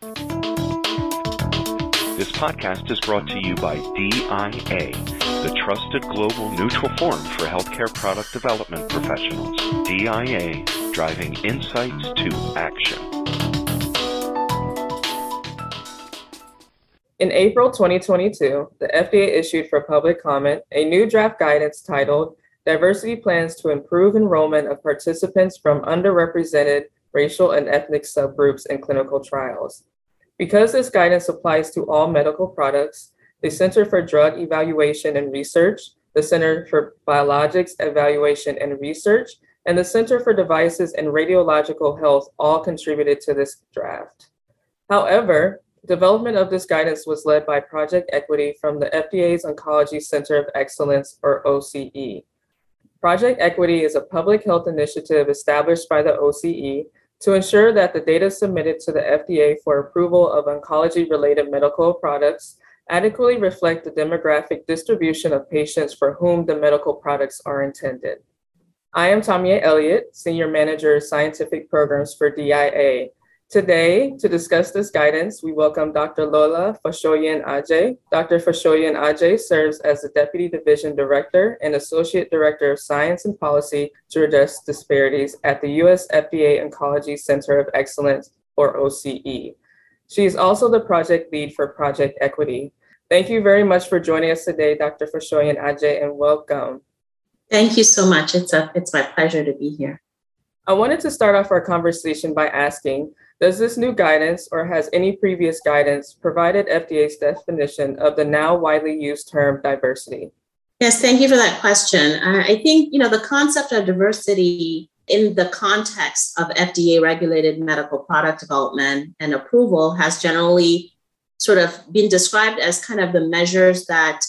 This podcast is brought to you by DIA, the trusted global neutral forum for healthcare product development professionals. DIA, driving insights to action. In April 2022, the FDA issued for public comment a new draft guidance titled Diversity Plans to Improve Enrollment of Participants from Underrepresented Racial and Ethnic Subgroups in Clinical Trials. Because this guidance applies to all medical products, the Center for Drug Evaluation and Research, the Center for Biologics Evaluation and Research, and the Center for Devices and Radiological Health all contributed to this draft. However, development of this guidance was led by Project Equity from the FDA's Oncology Center of Excellence, or OCE. Project Equity is a public health initiative established by the OCE to ensure that the data submitted to the FDA for approval of oncology related medical products adequately reflect the demographic distribution of patients for whom the medical products are intended. I am Tamia Elliott, Senior Manager, Scientific Programs for DIA, Today, to discuss this guidance, we welcome Dr. Lola Fashoyin-Aje. Dr. Fashoyin-Aje serves as the Deputy Division Director and Associate Director of Science and Policy to Address Disparities at the U.S. FDA Oncology Center of Excellence, or OCE. She is also the project lead for Project Equity. Thank you very much for joining us today, Dr. Fashoyin-Aje, and welcome. Thank you so much. It's, a, it's my pleasure to be here. I wanted to start off our conversation by asking does this new guidance or has any previous guidance provided FDA's definition of the now widely used term diversity? Yes, thank you for that question. Uh, I think, you know, the concept of diversity in the context of FDA regulated medical product development and approval has generally sort of been described as kind of the measures that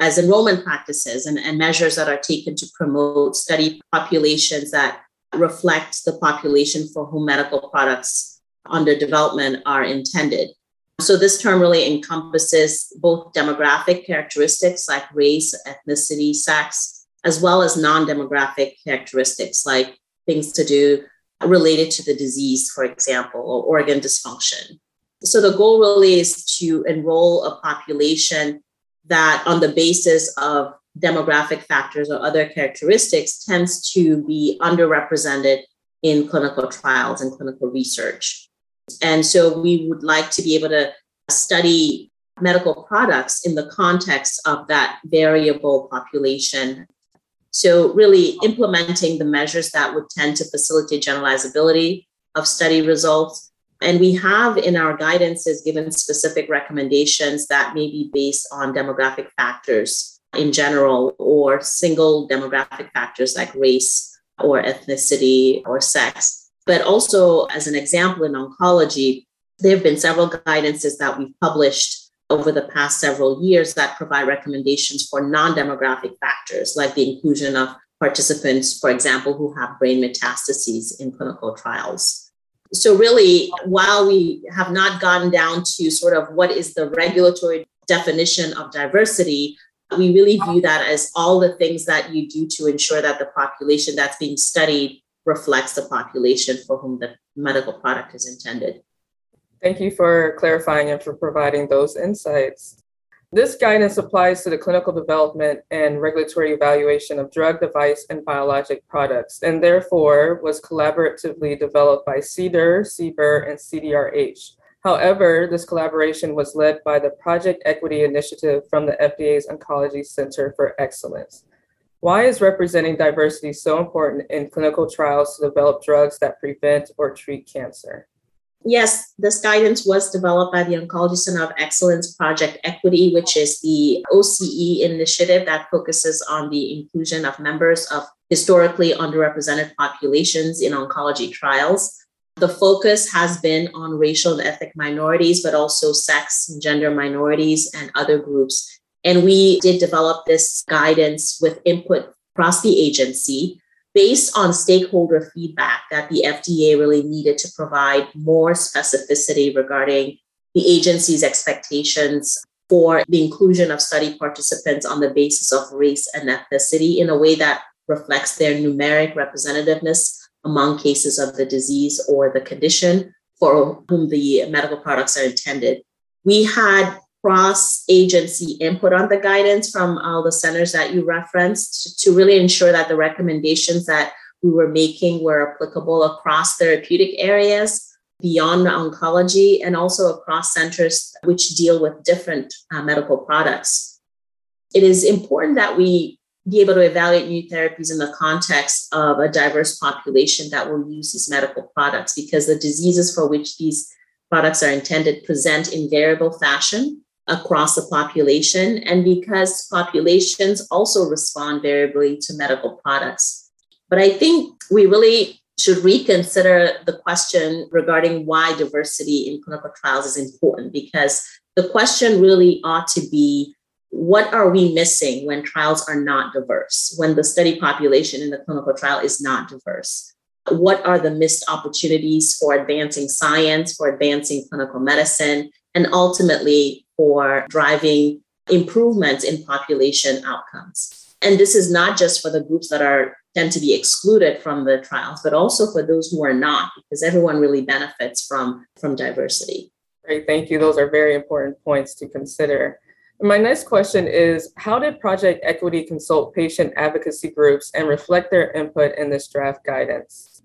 as enrollment practices and, and measures that are taken to promote study populations that reflect the population for whom medical products under development are intended. So, this term really encompasses both demographic characteristics like race, ethnicity, sex, as well as non demographic characteristics like things to do related to the disease, for example, or organ dysfunction. So, the goal really is to enroll a population that, on the basis of demographic factors or other characteristics, tends to be underrepresented in clinical trials and clinical research. And so we would like to be able to study medical products in the context of that variable population. So, really implementing the measures that would tend to facilitate generalizability of study results. And we have in our guidances given specific recommendations that may be based on demographic factors in general or single demographic factors like race or ethnicity or sex but also, as an example, in oncology, there have been several guidances that we've published over the past several years that provide recommendations for non demographic factors, like the inclusion of participants, for example, who have brain metastases in clinical trials. So, really, while we have not gotten down to sort of what is the regulatory definition of diversity, we really view that as all the things that you do to ensure that the population that's being studied reflects the population for whom the medical product is intended. Thank you for clarifying and for providing those insights. This guidance applies to the clinical development and regulatory evaluation of drug, device, and biologic products, and therefore was collaboratively developed by CDER, CBER, and CDRH. However, this collaboration was led by the Project Equity Initiative from the FDA's Oncology Center for Excellence. Why is representing diversity so important in clinical trials to develop drugs that prevent or treat cancer? Yes, this guidance was developed by the Oncology Center of Excellence Project Equity, which is the OCE initiative that focuses on the inclusion of members of historically underrepresented populations in oncology trials. The focus has been on racial and ethnic minorities, but also sex and gender minorities and other groups and we did develop this guidance with input across the agency based on stakeholder feedback that the FDA really needed to provide more specificity regarding the agency's expectations for the inclusion of study participants on the basis of race and ethnicity in a way that reflects their numeric representativeness among cases of the disease or the condition, for whom the medical products are intended. We had cross agency input on the guidance from all the centers that you referenced to really ensure that the recommendations that we were making were applicable across therapeutic areas beyond oncology and also across centers which deal with different uh, medical products. It is important that we be able to evaluate new therapies in the context of a diverse population that will use these medical products because the diseases for which these products are intended present in variable fashion across the population and because populations also respond variably to medical products. But I think we really should reconsider the question regarding why diversity in clinical trials is important because the question really ought to be what are we missing when trials are not diverse, when the study population in the clinical trial is not diverse? What are the missed opportunities for advancing science, for advancing clinical medicine, and ultimately for driving improvements in population outcomes? And this is not just for the groups that are tend to be excluded from the trials, but also for those who are not, because everyone really benefits from, from diversity. Great, thank you. Those are very important points to consider. My next question is How did Project Equity consult patient advocacy groups and reflect their input in this draft guidance?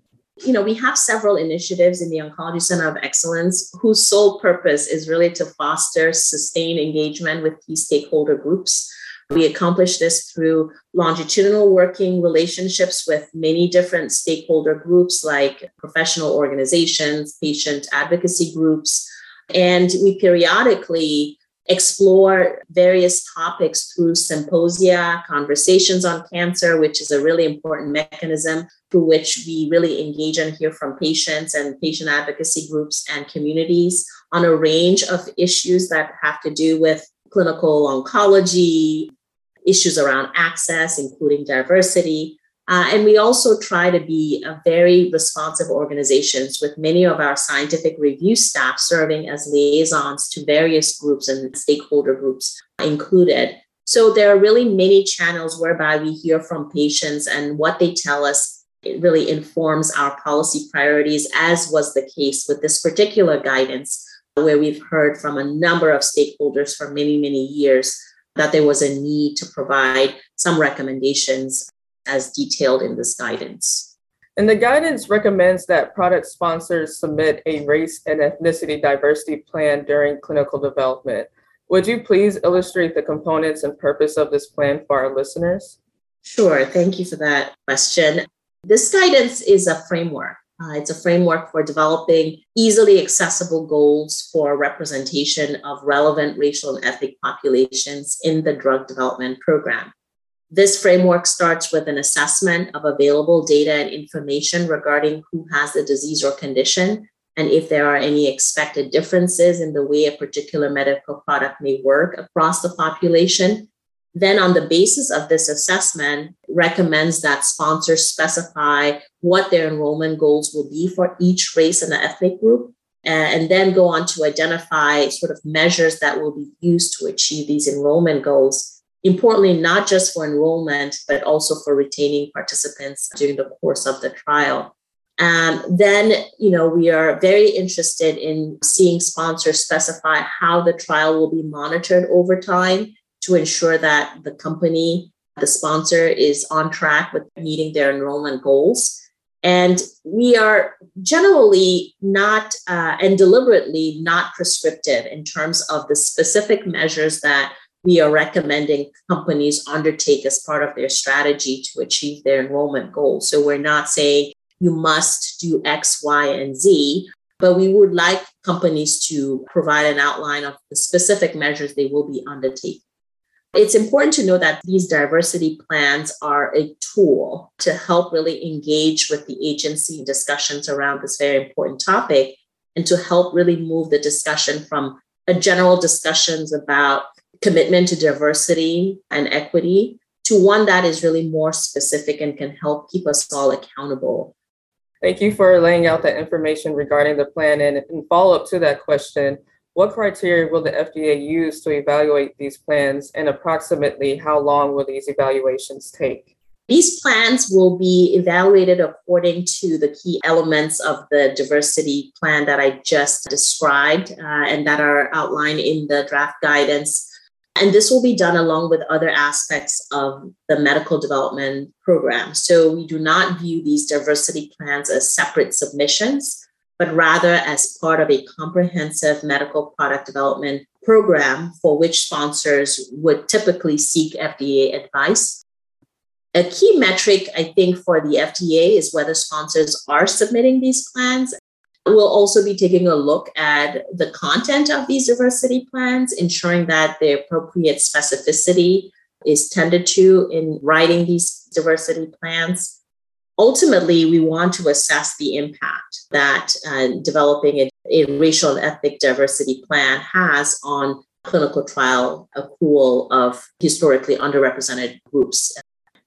You know, we have several initiatives in the Oncology Center of Excellence whose sole purpose is really to foster sustained engagement with key stakeholder groups. We accomplish this through longitudinal working relationships with many different stakeholder groups like professional organizations, patient advocacy groups, and we periodically explore various topics through symposia, conversations on cancer, which is a really important mechanism through which we really engage and hear from patients and patient advocacy groups and communities on a range of issues that have to do with clinical oncology, issues around access, including diversity, uh, and we also try to be a very responsive organizations with many of our scientific review staff serving as liaisons to various groups and stakeholder groups included. So there are really many channels whereby we hear from patients and what they tell us it really informs our policy priorities, as was the case with this particular guidance, where we've heard from a number of stakeholders for many, many years that there was a need to provide some recommendations as detailed in this guidance. And the guidance recommends that product sponsors submit a race and ethnicity diversity plan during clinical development. Would you please illustrate the components and purpose of this plan for our listeners? Sure. Thank you for that question. This guidance is a framework. Uh, it's a framework for developing easily accessible goals for representation of relevant racial and ethnic populations in the drug development program. This framework starts with an assessment of available data and information regarding who has the disease or condition and if there are any expected differences in the way a particular medical product may work across the population. Then, on the basis of this assessment, recommends that sponsors specify what their enrollment goals will be for each race and ethnic group, and then go on to identify sort of measures that will be used to achieve these enrollment goals importantly, not just for enrollment, but also for retaining participants during the course of the trial. Um, then, you know, we are very interested in seeing sponsors specify how the trial will be monitored over time to ensure that the company, the sponsor, is on track with meeting their enrollment goals. And we are generally not uh, and deliberately not prescriptive in terms of the specific measures that we are recommending companies undertake as part of their strategy to achieve their enrollment goals. So we're not saying you must do X, Y, and Z, but we would like companies to provide an outline of the specific measures they will be undertaking. It's important to know that these diversity plans are a tool to help really engage with the agency in discussions around this very important topic and to help really move the discussion from a general discussions about commitment to diversity and equity to one that is really more specific and can help keep us all accountable. Thank you for laying out that information regarding the plan. And in follow up to that question, what criteria will the FDA use to evaluate these plans, and approximately how long will these evaluations take? These plans will be evaluated according to the key elements of the diversity plan that I just described uh, and that are outlined in the draft guidance. And this will be done along with other aspects of the medical development program. So we do not view these diversity plans as separate submissions, but rather as part of a comprehensive medical product development program for which sponsors would typically seek FDA advice a key metric, I think, for the FDA is whether sponsors are submitting these plans. We'll also be taking a look at the content of these diversity plans, ensuring that the appropriate specificity is tended to in writing these diversity plans. Ultimately, we want to assess the impact that uh, developing a, a racial and ethnic diversity plan has on clinical trial accrual of historically underrepresented groups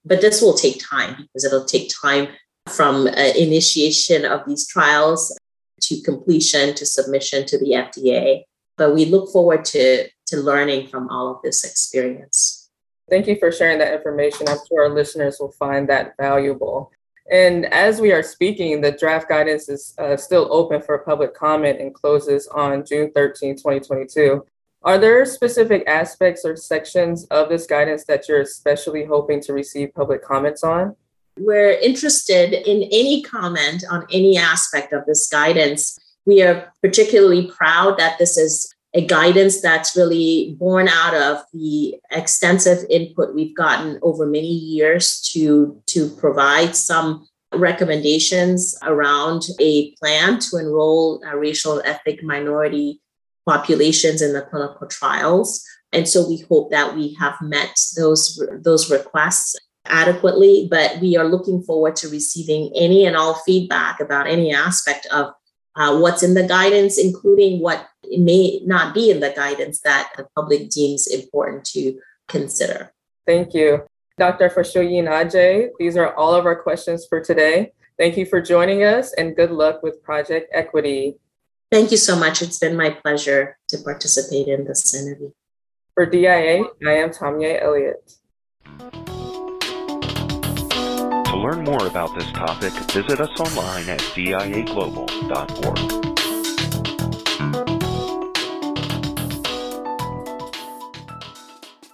but this will take time because it'll take time from uh, initiation of these trials to completion to submission to the FDA. But we look forward to, to learning from all of this experience. Thank you for sharing that information. I'm sure our listeners will find that valuable. And as we are speaking, the draft guidance is uh, still open for public comment and closes on June 13, 2022. Are there specific aspects or sections of this guidance that you're especially hoping to receive public comments on? We're interested in any comment on any aspect of this guidance. We are particularly proud that this is a guidance that's really born out of the extensive input we've gotten over many years to, to provide some recommendations around a plan to enroll a racial ethnic minority populations in the clinical trials. And so we hope that we have met those, those requests adequately, but we are looking forward to receiving any and all feedback about any aspect of uh, what's in the guidance, including what may not be in the guidance that the public deems important to consider. Thank you. Dr. Fashoyin-Aje, these are all of our questions for today. Thank you for joining us and good luck with Project Equity. Thank you so much. It's been my pleasure to participate in this interview. For DIA, I am Tamia Elliott. To learn more about this topic, visit us online at diaglobal.org.